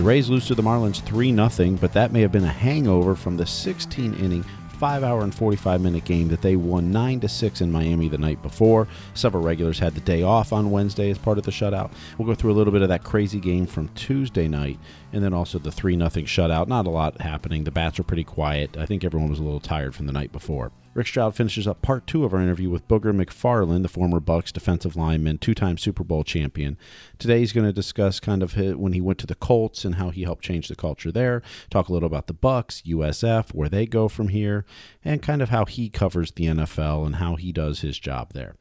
The Rays lose to the Marlins 3 0, but that may have been a hangover from the 16 inning, 5 hour and 45 minute game that they won 9 to 6 in Miami the night before. Several regulars had the day off on Wednesday as part of the shutout. We'll go through a little bit of that crazy game from Tuesday night and then also the 3 nothing shutout. Not a lot happening. The bats were pretty quiet. I think everyone was a little tired from the night before. Rick Stroud finishes up part two of our interview with Booger McFarland, the former Bucks defensive lineman, two-time Super Bowl champion. Today he's going to discuss kind of his, when he went to the Colts and how he helped change the culture there. Talk a little about the Bucks, USF, where they go from here, and kind of how he covers the NFL and how he does his job there.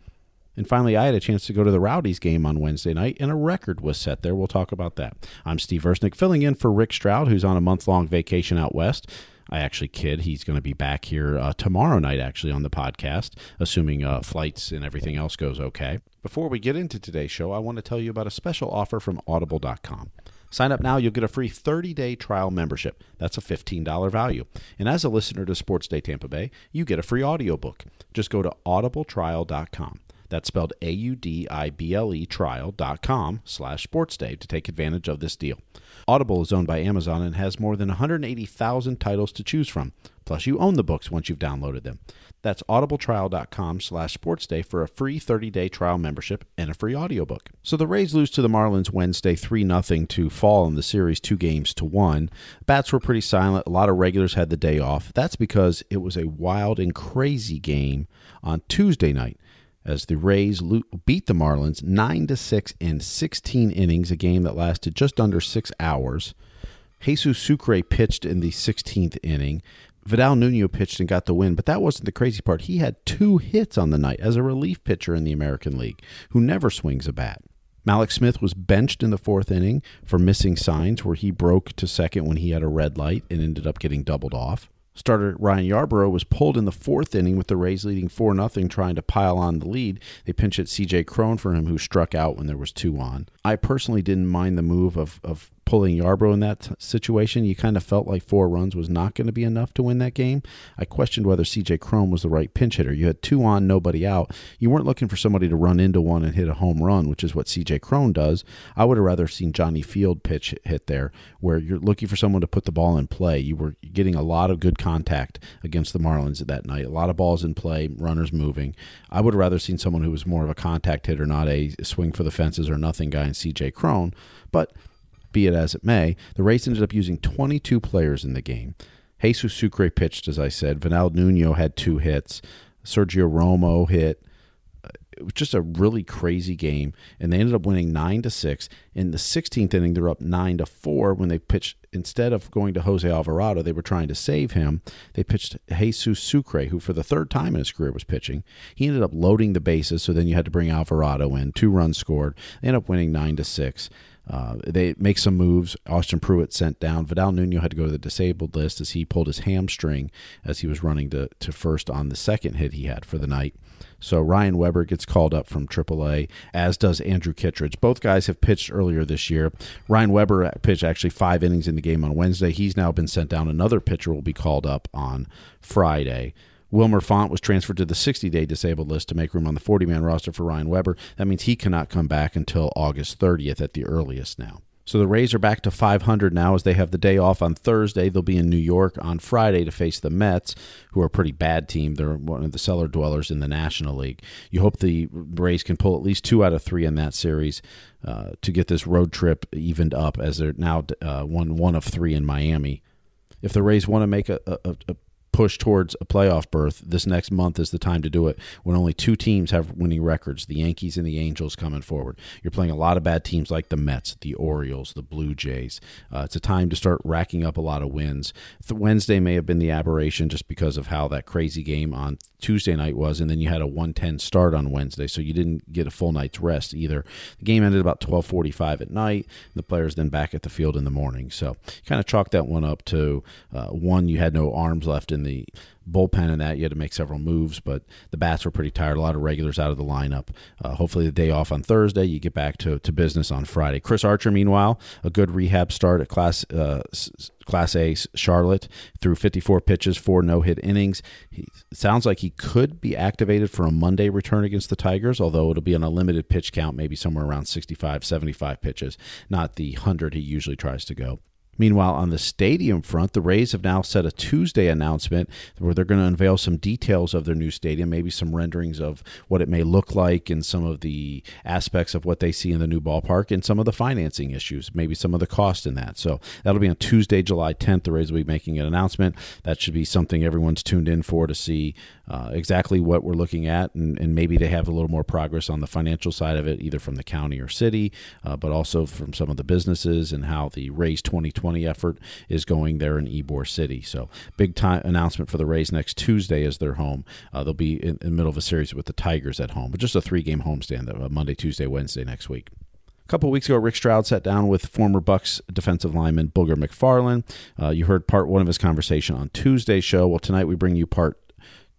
And finally, I had a chance to go to the Rowdies game on Wednesday night, and a record was set there. We'll talk about that. I'm Steve Versnick, filling in for Rick Stroud, who's on a month long vacation out west. I actually kid. He's going to be back here uh, tomorrow night, actually, on the podcast, assuming uh, flights and everything else goes okay. Before we get into today's show, I want to tell you about a special offer from Audible.com. Sign up now, you'll get a free 30 day trial membership. That's a $15 value. And as a listener to Sports Day Tampa Bay, you get a free audiobook. Just go to audibletrial.com. That's spelled A U D I B L E trial.com slash sportsday to take advantage of this deal. Audible is owned by Amazon and has more than 180,000 titles to choose from. Plus, you own the books once you've downloaded them. That's audibletrial.com slash sportsday for a free 30-day trial membership and a free audiobook. So the Rays lose to the Marlins Wednesday 3-0 to fall in the series two games to one. Bats were pretty silent. A lot of regulars had the day off. That's because it was a wild and crazy game on Tuesday night as the Rays beat the Marlins 9 to 6 in 16 innings, a game that lasted just under 6 hours. Jesus Sucre pitched in the 16th inning. Vidal Nuno pitched and got the win, but that wasn't the crazy part. He had two hits on the night as a relief pitcher in the American League who never swings a bat. Mallex Smith was benched in the fourth inning for missing signs, where he broke to second when he had a red light and ended up getting doubled off. Starter Ryan Yarbrough was pulled in the fourth inning with the Rays leading 4 0, trying to pile on the lead. They pinch hit CJ Cron for him, who struck out when there was two on. I personally didn't mind the move of, of pulling Yarbrough in that situation. You kind of felt like four runs was not going to be enough to win that game. I questioned whether CJ Cron was the right pinch hitter. You had two on, nobody out. You weren't looking for somebody to run into one and hit a home run, which is what CJ Cron does. I would have rather seen Johnny Field pitch hit there, where you're looking for someone to put the ball in play. You were getting a lot of good contact against the Marlins that night. A lot of balls in play, runners moving. I would have rather seen someone who was more of a contact hitter, not a swing for the fences or nothing guy in CJ Cron. But be it as it may, the Rays ended up using 22 players in the game. Jesus Sucre pitched, as I said. Vidal Nuno had two hits. Sergio Romo hit. It was just a really crazy game, and they ended up winning nine to six. In the 16th inning, they're up nine to four when they pitched. Instead of going to Jose Alvarado, they were trying to save him. They pitched Jesus Sucre, who for the third time in his career was pitching. He ended up loading the bases, so then you had to bring Alvarado in. Two runs scored. They ended up winning nine to six. Uh, they make some moves. Austin Pruitt sent down. Vidal Nuno had to go to the disabled list as he pulled his hamstring as he was running to, to first on the second hit he had for the night. So Ryan Weber gets called up from AAA, as does Andrew Kittredge. Both guys have pitched earlier this year. Ryan Weber pitched actually five innings in the game on Wednesday. He's now been sent down. Another pitcher will be called up on Friday. Wilmer Font was transferred to the 60 day disabled list to make room on the 40 man roster for Ryan Weber. That means he cannot come back until August 30th at the earliest now. So the Rays are back to 500 now as they have the day off on Thursday. They'll be in New York on Friday to face the Mets, who are a pretty bad team. They're one of the cellar dwellers in the National League. You hope the Rays can pull at least two out of three in that series uh, to get this road trip evened up as they're now uh, one one of three in Miami. If the Rays want to make a, a, a push towards a playoff berth, this next month is the time to do it when only two teams have winning records the Yankees and the Angels coming forward. You're playing a lot of bad teams like the Mets, the Orioles, the Blue Jays. Uh, it's a time to start racking up a lot of wins. Wednesday may have been the aberration just because of how that crazy game on Tuesday night was, and then you had a 110 start on Wednesday, so you didn't get a full night's rest either. The game ended about 12:45 at night. The players then back at the field in the morning, so kind of chalk that one up to uh, one. You had no arms left in the the bullpen and that you had to make several moves, but the bats were pretty tired. A lot of regulars out of the lineup. Uh, hopefully, the day off on Thursday, you get back to, to business on Friday. Chris Archer, meanwhile, a good rehab start at Class uh, Class A Charlotte threw 54 pitches, four no hit innings. He sounds like he could be activated for a Monday return against the Tigers, although it'll be on a limited pitch count, maybe somewhere around 65, 75 pitches, not the 100 he usually tries to go. Meanwhile, on the stadium front, the Rays have now set a Tuesday announcement where they're going to unveil some details of their new stadium, maybe some renderings of what it may look like and some of the aspects of what they see in the new ballpark and some of the financing issues, maybe some of the cost in that. So that'll be on Tuesday, July 10th. The Rays will be making an announcement. That should be something everyone's tuned in for to see uh, exactly what we're looking at, and, and, maybe they have a little more progress on the financial side of it, either from the county or city, uh, but also from some of the businesses and how the Rays 2020 effort is going there in Ybor City. So, big time announcement for the Rays next Tuesday is their home. Uh, they'll be in, in, the middle of a series with the Tigers at home, but just a three game homestand, uh, Monday, Tuesday, Wednesday next week. A couple weeks ago, Rick Stroud sat down with former Bucks defensive lineman Booger McFarland. Uh, you heard part one of his conversation on Tuesday's show. Well, tonight we bring you part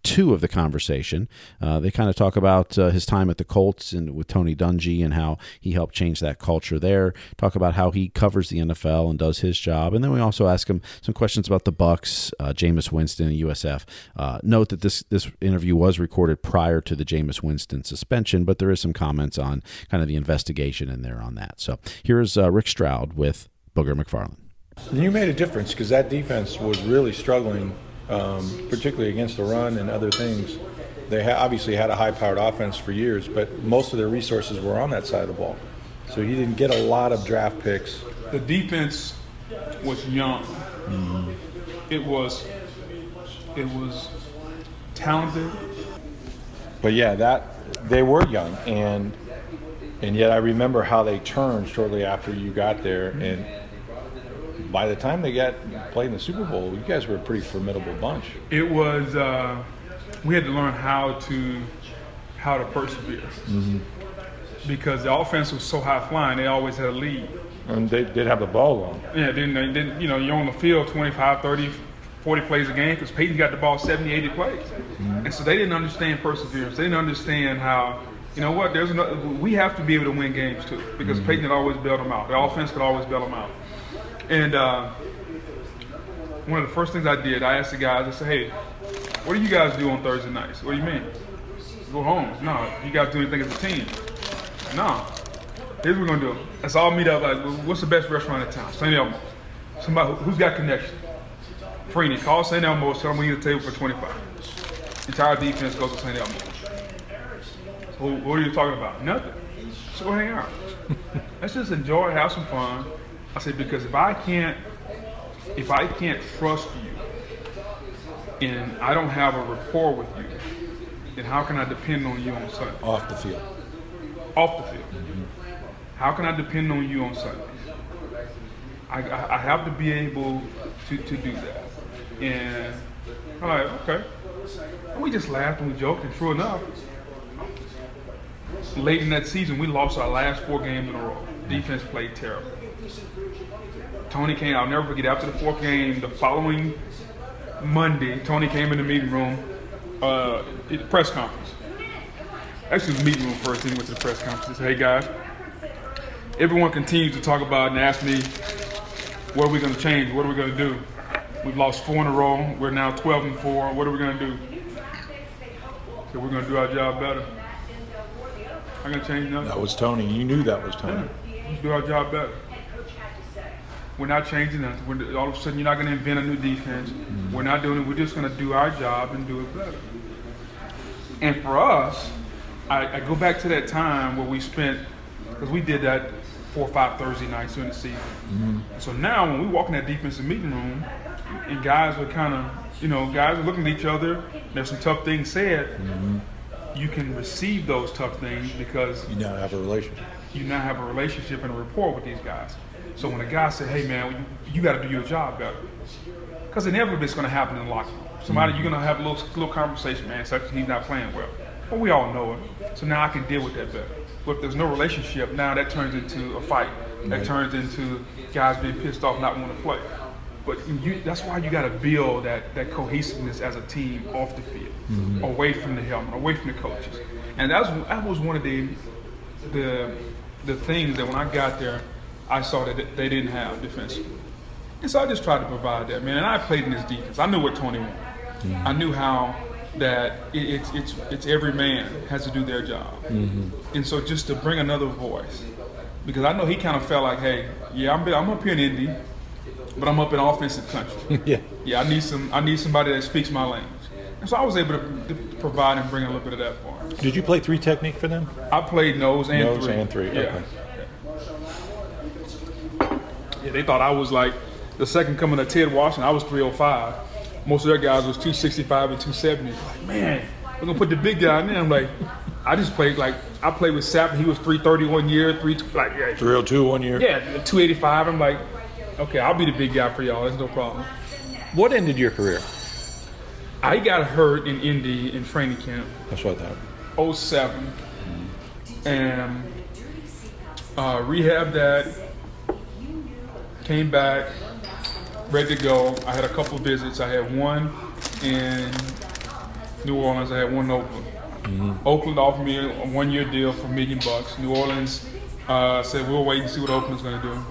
two of the conversation. Uh, they kind of talk about uh, his time at the Colts and with Tony Dungy and how he helped change that culture there. Talk about how he covers the NFL and does his job, and then we also ask him some questions about the Bucks, uh, Jameis Winston, and USF. Uh, note that this this interview was recorded prior to the Jameis Winston suspension, but there is some comments on kind of the investigation in there on that. So here's uh, Rick Stroud with Booger McFarland. You made a difference because that defense was really struggling um, particularly against the run and other things. They ha- obviously had a high-powered offense for years, but most of their resources were on that side of the ball. So he didn't get a lot of draft picks. The defense was young. Mm-hmm. It was it was talented. But yeah, that they were young and and yet I remember how they turned shortly after you got there and by the time they got played in the Super Bowl, you guys were a pretty formidable bunch. It was. Uh, we had to learn how to how to persevere mm-hmm. because the offense was so high flying. They always had a lead. And they did have the ball long. Yeah, then they didn't. You know, you're on the field 25, 30, 40 plays a game because Peyton got the ball 70, 80 plays, mm-hmm. and so they didn't understand perseverance. They didn't understand how. You know what? There's another, we have to be able to win games too because mm-hmm. Peyton had always bailed them out. The offense could always bail them out. And uh, one of the first things I did, I asked the guys, I said, hey, what do you guys do on Thursday nights? What do you mean? Go home. No, you guys do anything as a team? No. Here's what we're gonna do. Let's all meet up. Like, what's the best restaurant in town? St. Elmo's. Somebody who's got connection. Freeney, call St. Elmo's. Tell them we need a table for 25. Entire defense goes to St. Elmo's. So what are you talking about? Nothing. So hang out. Let's just enjoy, have some fun. I said because if I can't if I can't trust you and I don't have a rapport with you, then how can I depend on you on Sunday? Off the field. Off the field. Mm-hmm. How can I depend on you on Sundays? I, I, I, have to be able to, to do that. And I'm like, okay. And we just laughed and we joked, and true enough, late in that season, we lost our last four games in a row. Defense played terrible. Tony came, I'll never forget, after the fourth game, the following Monday, Tony came in the meeting room, uh, press conference. Actually, the meeting room first, then he went to the press conference. He said, hey guys, everyone continues to talk about and ask me, what are we going to change? What are we going to do? We've lost four in a row. We're now 12 and 4. What are we going to do? So we're going to do our job better. I'm going to change nothing. That was Tony. You knew that was Tony. Yeah. Let's do our job better. We're not changing nothing. We're, all of a sudden, you're not going to invent a new defense. Mm-hmm. We're not doing it. We're just going to do our job and do it better. And for us, I, I go back to that time where we spent, because we did that four or five Thursday nights during the season. Mm-hmm. So now, when we walk in that defensive meeting room, and guys are kind of you know, guys are looking at each other. There's some tough things said. Mm-hmm. You can receive those tough things because You now have a relationship. you now have a relationship and a rapport with these guys. So when a guy said, "Hey man, you, you got to do your job better," because inevitably it's going to happen in the locker room. Somebody you're going to have a little little conversation, man. Such he's not playing well. But we all know it. So now I can deal with that better. But if there's no relationship, now that turns into a fight. That Right. turns into guys being pissed off, not wanting to play. But you, that's why you got to build that, that cohesiveness as a team off the field, mm-hmm. away from the helmet, away from the coaches. And that was, that was one of the, the, the things that when I got there, I saw that they didn't have defensively. And so I just tried to provide that, man. And I played in this defense. I knew what Tony wanted. Mm-hmm. I knew how that it, it's, it's, it's every man has to do their job. Mm-hmm. And so just to bring another voice, because I know he kind of felt like, hey, yeah, I'm, I'm up here in Indy, but I'm up in offensive country. Yeah. Yeah, I need some. I need somebody that speaks my language. And so I was able to, to provide and bring a little bit of that for him. Did you play three technique for them? I played nose and Nose three. and three, Yeah. okay. Yeah, they thought I was like the second coming of Ted Washington. I was 305. Most of their guys was 265 and 270. Like, man, we're gonna put the big guy in there. I'm like, I just played like I played with Sapp. He was 330 one year, three like yeah, 302 one year. yeah, 285. I'm like, okay, I'll be the big guy for y'all. That's no problem. What ended your career? I got hurt in Indy in training camp. That's what I thought. 07 and uh, rehabbed that. Came back, ready to go. I had a couple of visits. I had one in New Orleans. I had one in Oakland. Oakland offered me a one-year deal for a million bucks. New Orleans uh, said we'll wait and see what Oakland's going to do.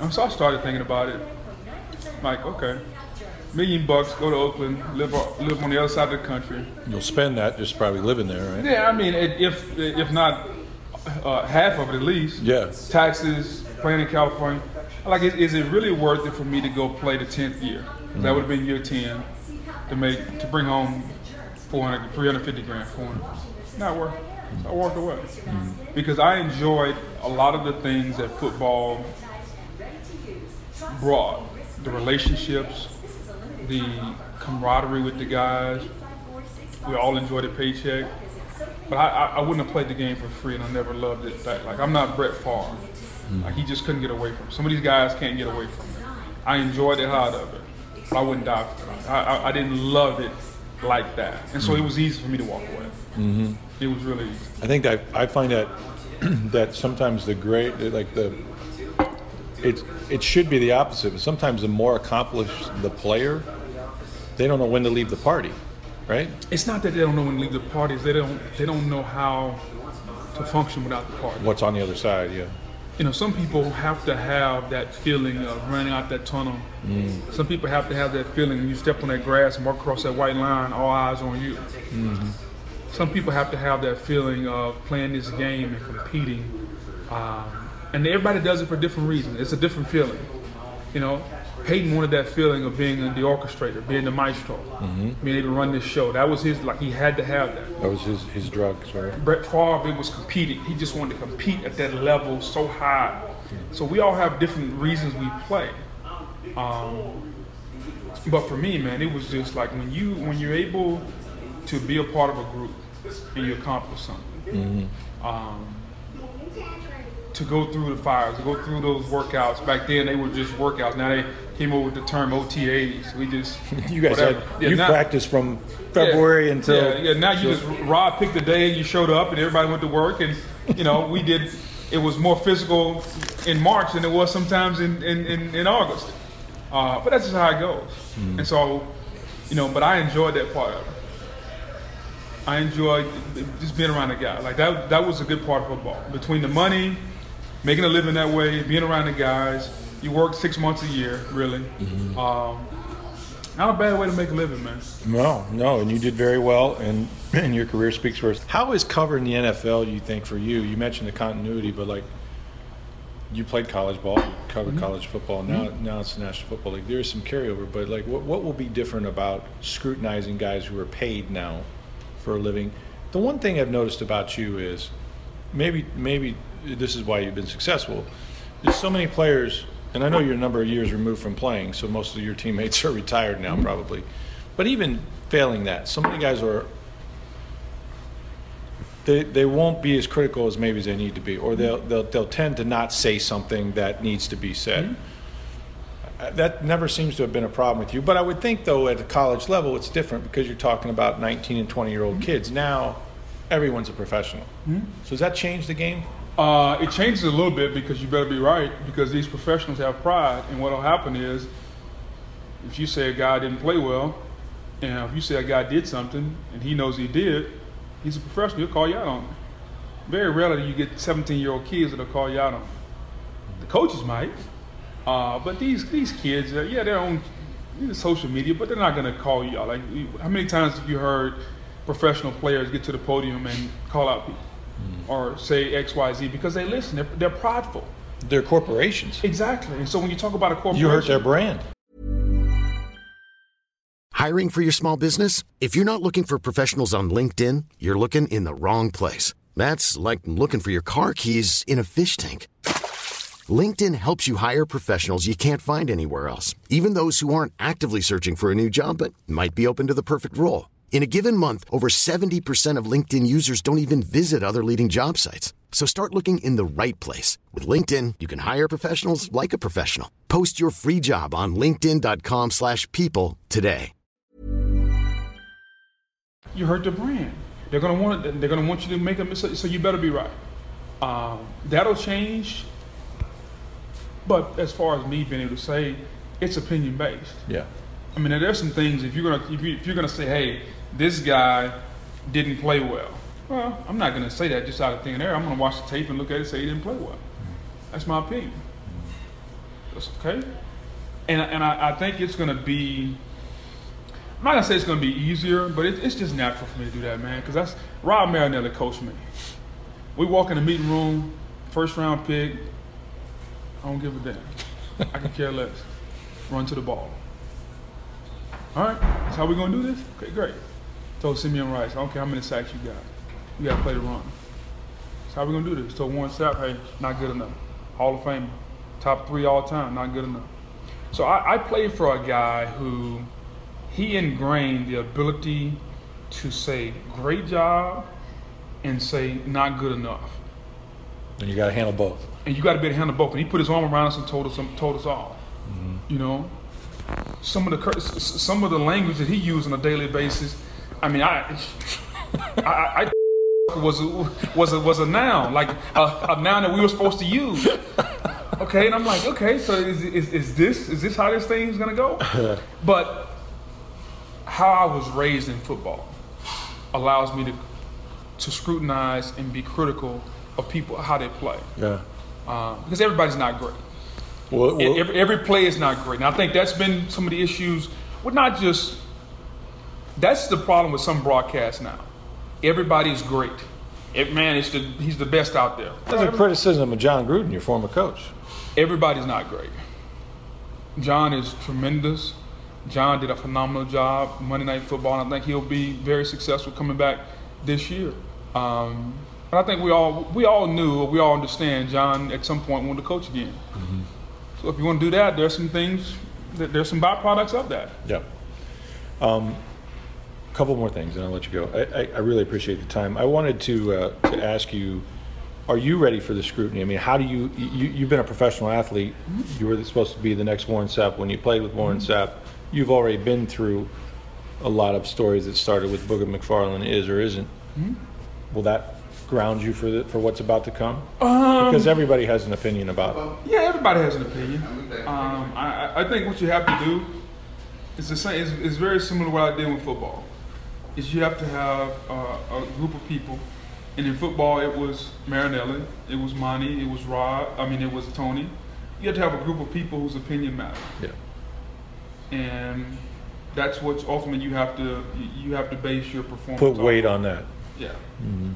And so I started thinking about it. Like, okay, million bucks, go to Oakland, live on- live on the other side of the country. You'll spend that just probably living there, right? Yeah, I mean, if if not uh, half of it at least. Yeah. Taxes, playing in California. Like, is, is it really worth it for me to go play the tenth year? That would have been year ten to make to bring home 400, 350 grand, 400. Not worth. it. So I walked away because I enjoyed a lot of the things that football brought: the relationships, the camaraderie with the guys. We all enjoyed the paycheck. But I, I, I wouldn't have played the game for free, and I never loved it. That like I'm not Brett Favre. Like he just couldn't get away from. it. Some of these guys can't get away from it. I enjoyed the hard of it, but I wouldn't die for it. I, I, I didn't love it like that, and so it was easy for me to walk away. Mm-hmm. It was really easy. I think that I find that that sometimes the great like the it it should be the opposite. But sometimes the more accomplished the player, they don't know when to leave the party, right? It's not that they don't know when to leave the parties. They don't. They don't know how to function without the party. What's on the other side? Yeah. You know, some people have to have that feeling of running out that tunnel. Some people have to have that feeling when you step on that grass and walk across that white line, all eyes on you. Some people have to have that feeling of playing this game and competing. Um, and everybody does it for different reasons. It's a different feeling. You know, Peyton wanted that feeling of being the orchestrator, being the maestro, being able to run this show. That was his, like, he had to have that. That was his his drugs, right? Brett Favre it was competing. He just wanted to compete at that level so high. So we all have different reasons we play. Um, but for me, man, it was just like when you when you're able to be a part of a group and you accomplish something. Um, to go through the fires, to go through those workouts. Back then, they were just workouts. Now they came up with the term OTAs. We just You guys had Yeah, you now- practiced from February yeah, until yeah, yeah. Now you just Rob picked the day and you showed up and everybody went to work and you know we did. It was more physical in March than it was sometimes in in, in, in August. Uh, but that's just how it goes. And so, you know, but I enjoyed that part of it. I enjoyed just being around the guy. Like that that was a good part of football. Between the money, making a living that way, being around the guys. You work six months a year, really. Mm-hmm. Um, not a bad way to make a living, man. No, no, and you did very well, and, and your career speaks for us. How is covering the NFL, you think, for you? You mentioned the continuity, but like, you played college ball, you covered mm-hmm. college football. Now, mm-hmm. now it's the National Football League. There is some carryover, but like, what, what will be different about scrutinizing guys who are paid now for a living? The one thing I've noticed about you is maybe maybe this is why you've been successful. There's so many players, and I know you're a number of years removed from playing, so most of your teammates are retired now, probably. But even failing that, so many guys are. They, they won't be as critical as maybe they need to be, or they'll, they'll, they'll tend to not say something that needs to be said. Mm-hmm. Uh, That never seems to have been a problem with you. But I would think, though, at the college level, it's different because you're talking about 19 and 20 year old mm-hmm. kids. Now, everyone's a professional. Mm-hmm. So does that change the game? Uh, it changes a little bit because you better be right because these professionals have pride, and what'll happen is if you say a guy didn't play well, and if you say a guy did something and he knows he did, he's a professional. He'll call you out on it. Very rarely you get 17-year-old kids that'll call you out on it. The coaches might, uh, but these these kids, uh, yeah, they're on social media, but they're not going to call you out. Like, how many times have you heard professional players get to the podium and call out people? Mm. or say X, Y, Z because they listen. They're, they're prideful. They're corporations. Exactly. And so when you talk about a corporation, You hurt their brand. Hiring for your small business? If you're not looking for professionals on LinkedIn, you're looking in the wrong place. That's like looking for your car keys in a fish tank. LinkedIn helps you hire professionals you can't find anywhere else, even those who aren't actively searching for a new job but might be open to the perfect role. In a given month, over 70% of LinkedIn users don't even visit other leading job sites. So start looking in the right place. With LinkedIn, you can hire professionals like a professional. Post your free job on linkedin.com/people slash people today. you hurt the brand. They're gonna want they're gonna want you to make a mistake. So you better be right. Um, that'll change. But as far as me being able to say, it's opinion based. Yeah. I mean, there's some things if you're gonna if you're gonna say, hey, this guy didn't play well. Well, I'm not gonna say that just out of thin air. I'm gonna watch the tape and look at it and say he didn't play well. That's my opinion. That's okay. And and I, I think it's gonna be. I'm not gonna say it's gonna be easier, but it, it's just natural for me to do that, man. Because that's Rod Marinelli coached me. We walk in the meeting room, first round pick. I don't give a damn. I can care less. Run to the ball. All right, that's how we gonna do this? Okay, great. Told Simeon Rice, I don't care how many sacks you got. You gotta play the run. That's how we gonna do this. So Warren Sapp, hey, not good enough. Hall of Famer. Top three all time, not good enough. So I, I played for a guy who he ingrained the ability to say great job and say not good enough. And you got to handle both. And you got to be able to handle both. And he put his arm around us and told us told us all. Mm-hmm. You know, some of the cur- s- s- some of the language that he used on a daily basis. I mean, I I, I was a, was a, was a noun like a, a noun that we were supposed to use. Okay, and I'm like, okay, so is, is, is this is this how this thing's gonna go? But how I was raised in football allows me to to scrutinize and be critical of people how they play Yeah. uh, because everybody's not great. Well, And every, every play is not great. And I think that's been some of the issues with not just. That's the problem with some broadcasts now. Everybody's great. Every man is the he's the best out there. that's a criticism of Jon Gruden, your former coach. Everybody's not great. Jon is tremendous. Jon did a phenomenal job Monday Night Football, and I think he'll be very successful coming back this year. Um, and I think we all we all knew, or we all understand, Jon at some point wanted to coach again. So if you want to do that, there's some things, there's some byproducts of that. Yeah. Um, couple more things, and I'll let you go. I, I, I really appreciate the time. I wanted to uh, to ask you: Are you ready for the scrutiny? I mean, how do you, you you've been a professional athlete? You were supposed to be the next Warren Sapp. When you played with Warren Sapp, you've already been through a lot of stories that started with Booger McFarland, is or isn't. Will that ground you for the, for what's about to come? because everybody has an opinion about it. Yeah, everybody has an opinion. Um, I, I- I think what you have to do is the same. Is, is very similar to what I did with football. Is you have to have uh, a group of people, and in football it was Marinelli, it was Monty, it was Rod. I mean, it was Tony. You have to have a group of people whose opinion matters, Yeah. and that's what ultimately you have to you have to base your performance. Put weight of. on that. Yeah.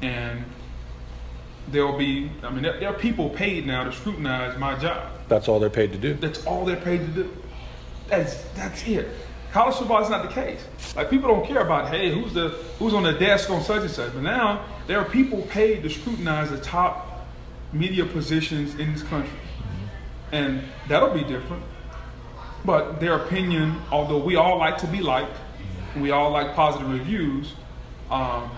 And there'll be, I mean, there, there are people paid now to scrutinize my job. That's all they're paid to do. That's all they're paid to do. That's that's it. College football is not the case. Like people don't care about hey, who's the who's on the desk on such and such. But now there are people paid to scrutinize the top media positions in this country. and that'll be different. But their opinion, although we all like to be liked, we all like positive reviews. Um,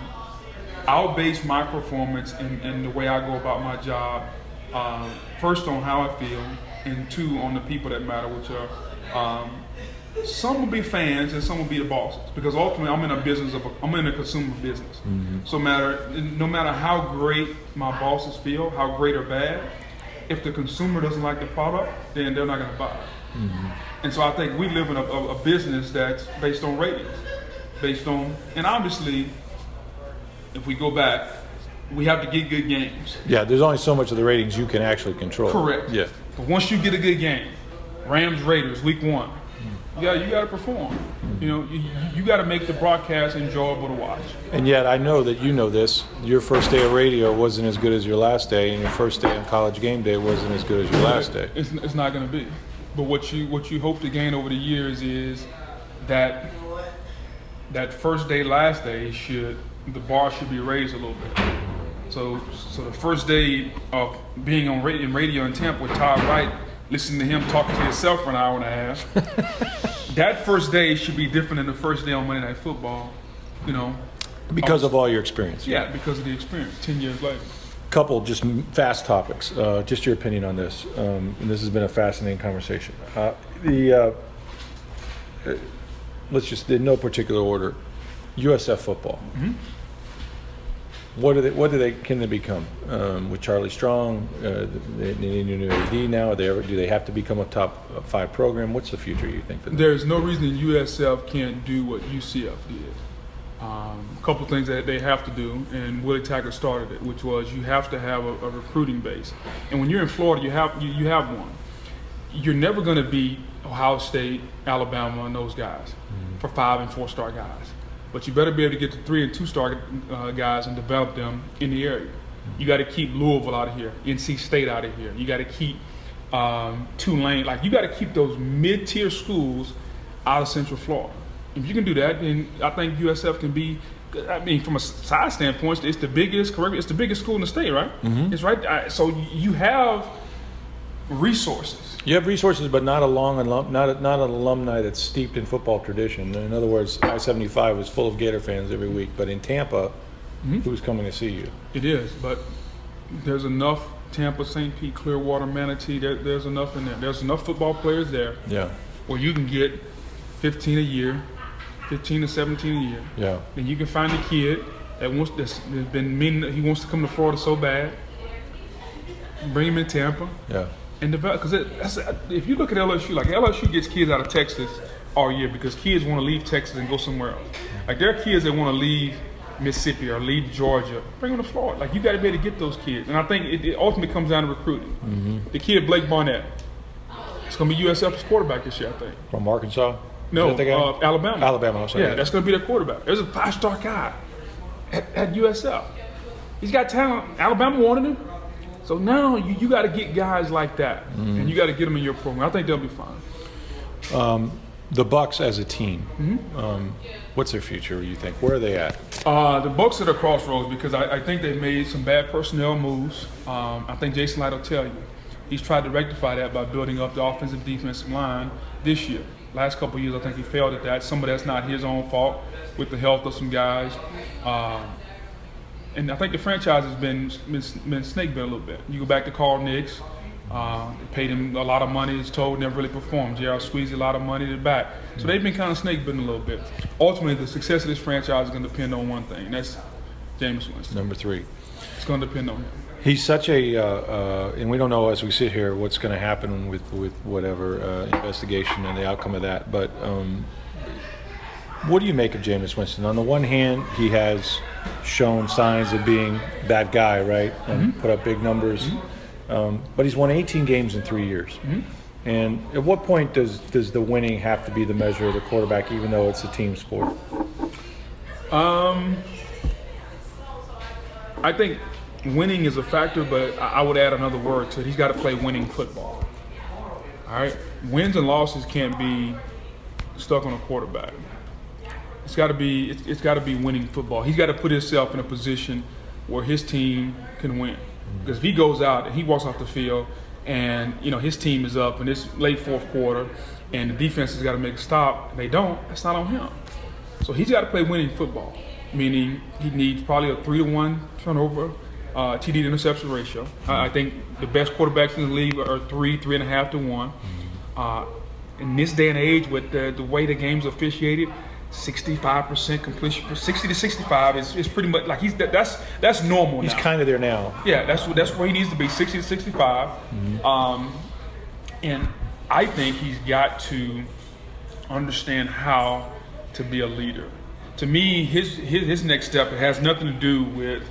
I'll base my performance and, and, the way I go about my job uh, first on how I feel, and two on the people that matter, which are um, some will be fans and some will be the bosses because ultimately I'm in a business of a, I'm in a consumer business. Mm-hmm. So matter no matter how great my bosses feel, how great or bad, if the consumer doesn't like the product, then they're not going to buy it. Mm-hmm. And so I think we live in a, a, a business that's based on ratings, based on and obviously, if we go back, we have to get good games. Yeah, there's only so much of the ratings you can actually control. Correct. Yeah. But once you get a good game, Rams Raiders Week One yeah, you got to perform. You know, you, you got to make the broadcast enjoyable to watch. And yet, I know that you know this. Your first day of radio wasn't as good as your last day, and your first day on college game day wasn't as good as your last day. It's, it's not going to be. But what you what you hope to gain over the years is that that first day, last day should the bar should be raised a little bit. So, so the first day of being on radio, in radio in Tampa with Todd Wright listening to him talking to himself for an hour and a half. that first day should be different than the first day on Monday Night Football, you know. Because of all your experience. Yeah, because of the experience, 10 years later. Couple just fast topics. Uh, just your opinion on this. Um, and this has been a fascinating conversation. Uh, the uh, uh let's just in no particular order. USF football. Mm-hmm what do they what do they can they become um, with Charlie Strong? Uh, they, they need a new AD now. Are they ever, do they have to become a top five program? What's the future you think? For them? There's no reason USF can't do what UCF did. Um, a couple things that they have to do, and Willie Taggart started it, which was you have to have a, a recruiting base. And when you're in Florida, you have you, you have one. You're never going to beat Ohio State, Alabama, and those guys mm-hmm. for five and four star guys but you better be able to get the three and two star uh, guys and develop them in the area. You got to keep Louisville out of here, NC State out of here. You got to keep um, Tulane, like you got to keep those mid tier schools out of Central Florida. If you can do that, then I think USF can be. I mean, from a size standpoint, it's the biggest. Correct? It's the biggest school in the state, right? Mm-hmm. It's right. So you have resources. You have resources, but not a long alum, not a, not an alumni that's steeped in football tradition. In other words, I seventy five is full of Gator fans every week, but in Tampa, mm-hmm. who's coming to see you? It is, but there's enough Tampa, St. Pete, Clearwater, Manatee. There, there's enough in there. There's enough football players there. Yeah. Where you can get fifteen a year, fifteen to seventeen a year. Yeah. And you can find a kid that wants that's been meaning he wants to come to Florida so bad. Bring him in Tampa. Yeah and develop. Because if you look at LSU, like LSU gets kids out of Texas all year because kids want to leave Texas and go somewhere else. Like there are kids that want to leave Mississippi or leave Georgia, bring them to Florida. Like you got to be able to get those kids. And I think it, it ultimately comes down to recruiting. Mm-hmm. The kid Blake Barnett, it's going to be USF's quarterback this year, I think. From Arkansas. No, uh, Alabama. Alabama. Yeah, that's going to be their quarterback. There's a five-star guy at, at USF. He's got talent. Alabama wanted him. So now you, you got to get guys like that, mm-hmm. and you got to get them in your program. I think they'll be fine. Um, the Bucks as a team, mm-hmm. um, what's their future? You think? Where are they at? Uh, the Bucks are at a crossroads because I, I, think they've made some bad personnel moves. Um, I think Jason Licht will tell you. He's tried to rectify that by building up the offensive defensive line this year. Last couple years, I think he failed at that. Some of that's not his own fault with the health of some guys. Uh, and I think the franchise has been been, been snake bit a little bit. You go back to Carl Nicks, uh, paid him a lot of money. He's told never really performed. JR squeezed a lot of money to the back, so they've been kind of snake bitten a little bit. Ultimately, the success of this franchise is going to depend on one thing. And that's Jameis Winston. Number three. It's going to depend on him. He's such a, uh, uh, and we don't know as we sit here what's going to happen with with whatever uh, investigation and the outcome of that. But um, what do you make of Jameis Winston? On the one hand, he has shown signs of being that guy, right, and mm-hmm. put up big numbers. Mm-hmm. Um, but he's won 18 games in three years. Mm-hmm. And at what point does does the winning have to be the measure of the quarterback, even though it's a team sport? Um, I think winning is a factor, but I would add another word to it. He's got to play winning football. All right, wins and losses can't be stuck on a quarterback. It's got to be it's, it's got to be winning football. He's got to put himself in a position where his team can win. Because if he goes out and he walks off the field and you know his team is up in this late fourth quarter, and the defense has got to make a stop, and they don't, that's not on him. So he's got to play winning football, meaning he needs probably a three to one turnover uh, TD to interception ratio. I, I think the best quarterbacks in the league are three, three and a half to one. Uh, in this day and age, with the, the way the game's officiated, 65% completion, 60 to 65 is, is pretty much like he's that, that's that's normal. He's kind of there now. Yeah, that's what that's where he needs to be, 60 to 65. Mm-hmm. Um, and I think he's got to understand how to be a leader. To me, his his, his next step has nothing to do with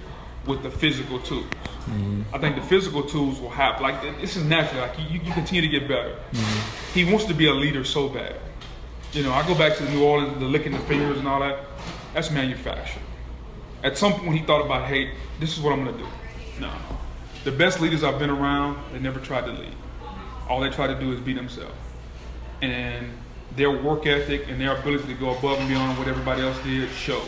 with the physical tools. Mm-hmm. I think the physical tools will happen. Like this is natural. Like you, you continue to get better. Mm-hmm. He wants to be a leader so bad. You know, I go back to New Orleans, the licking the fingers and all that. That's manufactured. At some point, he thought about, hey, this is what I'm going to do. No, the best leaders I've been around, they never tried to lead. All they try to do is be themselves, and their work ethic and their ability to go above and beyond what everybody else did showed.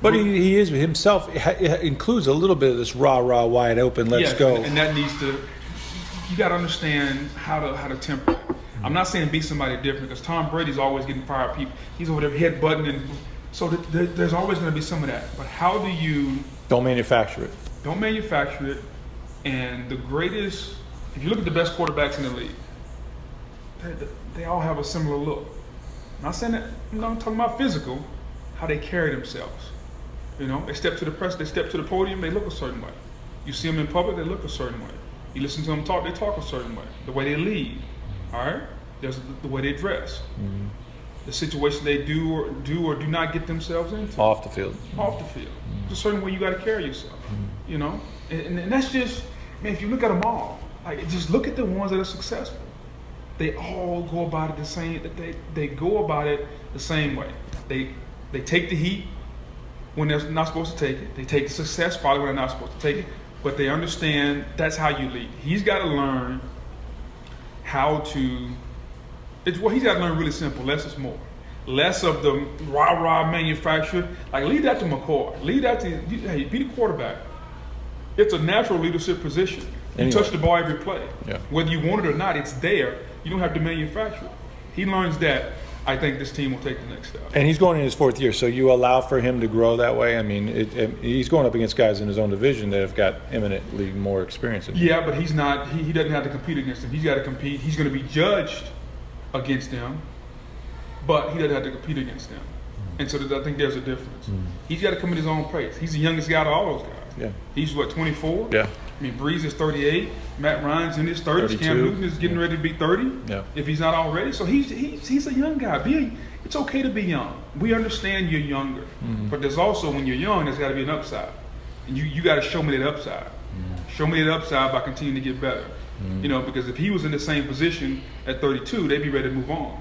But he, he is himself. It, includes a little bit of this rah rah wide open. Let's Yes, go. And, and that needs to. You got to understand how to how to temper. I'm not saying be somebody different because Tom Brady's always getting fired. People, he's over there headbutting, and so th- th- there's always going to be some of that. But how do you Don't manufacture it. don't manufacture it? And the greatest, if you look at the best quarterbacks in the league, they, they all have a similar look. I'm not saying that. I'm not talking about physical, how they carry themselves. You know, they step to the press, they step to the podium, they look a certain way. You see them in public, they look a certain way. You listen to them talk, they talk a certain way. The way they lead, all right. There's the, way they dress, mm-hmm. the situation they do or do or do not get themselves into Off the field. off the field. Mm-hmm. There's a certain way you got to carry yourself, mm-hmm. you know, and, and, and that's just man. If you look at them all, like just look at the ones that are successful. They all go about it the same. They they go about it the same way. They they take the heat when they're not supposed to take it. They take the success probably when they're not supposed to take it. But they understand that's how you lead. He's got to learn how to. It's well, he's got to learn really simple. Less is more. Less of the rah rah manufacturer. Like leave that to McCoy. Leave that to hey, be the quarterback. It's a natural leadership position. You Anyway. touch the ball every play. Yeah. Whether you want it or not, it's there. You don't have to manufacture it. He learns that. I think this team will take the next step. And he's going in his fourth year, so you allow for him to grow that way. I mean, it, it, he's going up against guys in his own division that have got eminently more experience. Than him. Yeah, but he's not. He, he doesn't have to compete against them. He's got to compete. He's going to be judged against them, but he doesn't have to compete against them. Mm-hmm. And so I think there's a difference. Mm-hmm. He's got to come at his own pace. He's the youngest guy of all those guys. Yeah. He's what 24. Yeah. I mean, Brees is 38. Matt Ryan's in his 30s. 32. Cam Newton is getting ready to be 30. Yeah. If he's not already, so he's he's, he's a young guy. Be a, it's okay to be young. We understand you're younger, Mm-hmm. but there's also when you're young, there's got to be an upside, and you you got to show me that upside. Mm-hmm. Show me that upside by continuing to get better. You know, because if he was in the same position at 32, they'd be ready to move on.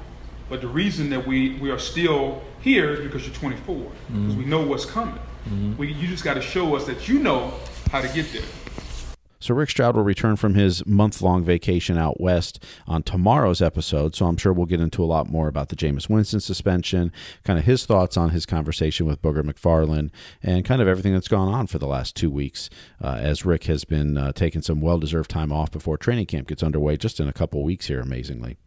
But the reason that we, we are still here is because you're 24, because Mm-hmm. we know what's coming. We, you just got to show us that you know how to get there. So Rick Stroud will return from his month-long vacation out west on tomorrow's episode. So I'm sure we'll get into a lot more about the Jameis Winston suspension, kind of his thoughts on his conversation with Booger McFarland, and kind of everything that's gone on for the last two weeks, uh, as Rick has been uh, taking some well-deserved time off before training camp gets underway, just in a couple weeks here, amazingly.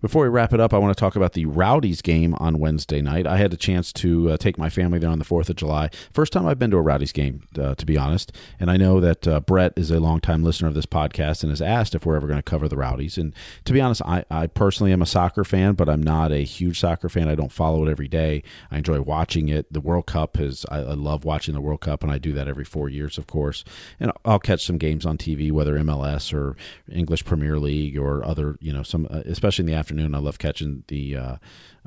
Before we wrap it up, I want to talk about the Rowdies game on Wednesday night. I had a chance to uh, take my family there on the 4th of July. First time I've been to a Rowdies game, uh, to be honest. And I know that uh, Brett is a longtime listener of this podcast and has asked if we're ever going to cover the Rowdies. And to be honest, I, I personally am a soccer fan, but I'm not a huge soccer fan. I don't follow it every day. I enjoy watching it. The World Cup is, I, I love watching the World Cup, and I do that every four years, of course. And I'll catch some games on TV, whether MLS or English Premier League or other, you know, some, uh, especially in the afternoon. I love catching the uh,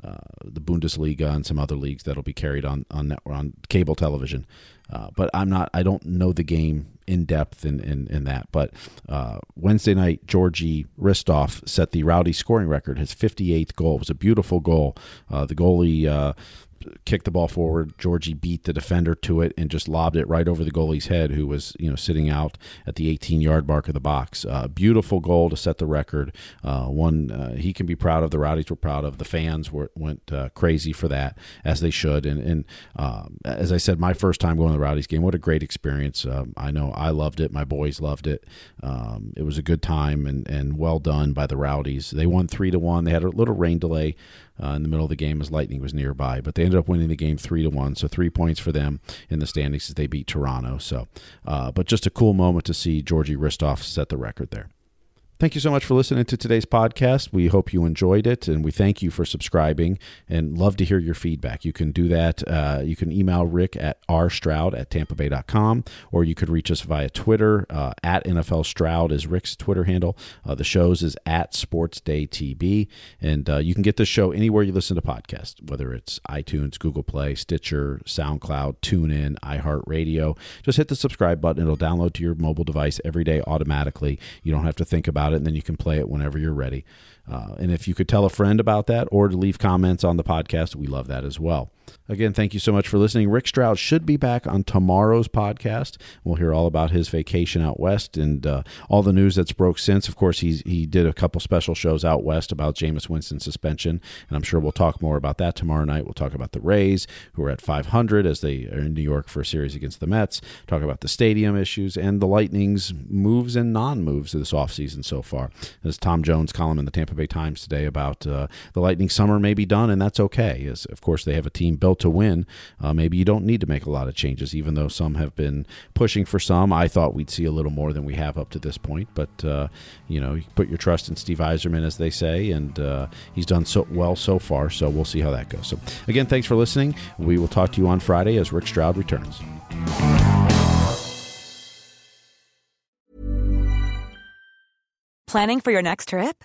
uh, the Bundesliga and some other leagues that'll be carried on on net, on cable television. Uh, but I'm not. I don't know the game in depth in in, in that. But uh, Wednesday night, Georgi Hristov set the Rowdy scoring record. His 58th goal it was a beautiful goal. Uh, the goalie. Kicked the ball forward. Georgie beat the defender to it and just lobbed it right over the goalie's head, who was you know sitting out at the 18 yard mark of the box. Uh, beautiful goal to set the record. Uh, one uh, he can be proud of. The Rowdies were proud of. The fans were went uh, crazy for that as they should. And and um, as I said, my first time going to the Rowdies game, what a great experience. Um, I know I loved it. My boys loved it. Um, it was a good time and and well done by the Rowdies. They won three to one. They had a little rain delay uh, in the middle of the game as Lightning was nearby. But they ended up winning the game three to one, so three points for them in the standings as they beat Toronto. So, uh, but just a cool moment to see Georgi Hristov set the record there. Thank you so much for listening to today's podcast. We hope you enjoyed it, and we thank you for subscribing and love to hear your feedback. You can do that. Uh, you can email Rick at rstroud at tampabay.com, or you could reach us via Twitter. Uh, at NFL Stroud is Rick's Twitter handle. Uh, the show's is at SportsDayTB, and uh, you can get this show anywhere you listen to podcasts, whether it's iTunes, Google Play, Stitcher, SoundCloud, TuneIn, iHeartRadio. Just hit the subscribe button. It'll download to your mobile device every day automatically. You don't have to think about it, and then you can play it whenever you're ready. Uh, and if you could tell a friend about that or to leave comments on the podcast, we love that as well. Again, thank you so much for listening. Rick Stroud should be back on tomorrow's podcast. We'll hear all about his vacation out west and uh, all the news that's broke since. Of course, he's, he did a couple special shows out west about Jameis Winston's suspension, and I'm sure we'll talk more about that tomorrow night. We'll talk about the Rays, who are at 500 as they are in New York for a series against the Mets, talk about the stadium issues and the Lightning's moves and non-moves this offseason so far. There's Tom Jones' column in the Tampa Bay Times today about uh, the Lightning summer may be done, and that's okay. As, of course, they have a team built to win, uh, maybe you don't need to make a lot of changes, even though some have been pushing for some. I thought we'd see a little more than we have up to this point, but uh, you know, you put your trust in Steve Yzerman, as they say, and uh, he's done so well so far. So we'll see how that goes. So again, thanks for listening. We will talk to you on Friday as Rick Stroud returns. Planning for your next trip?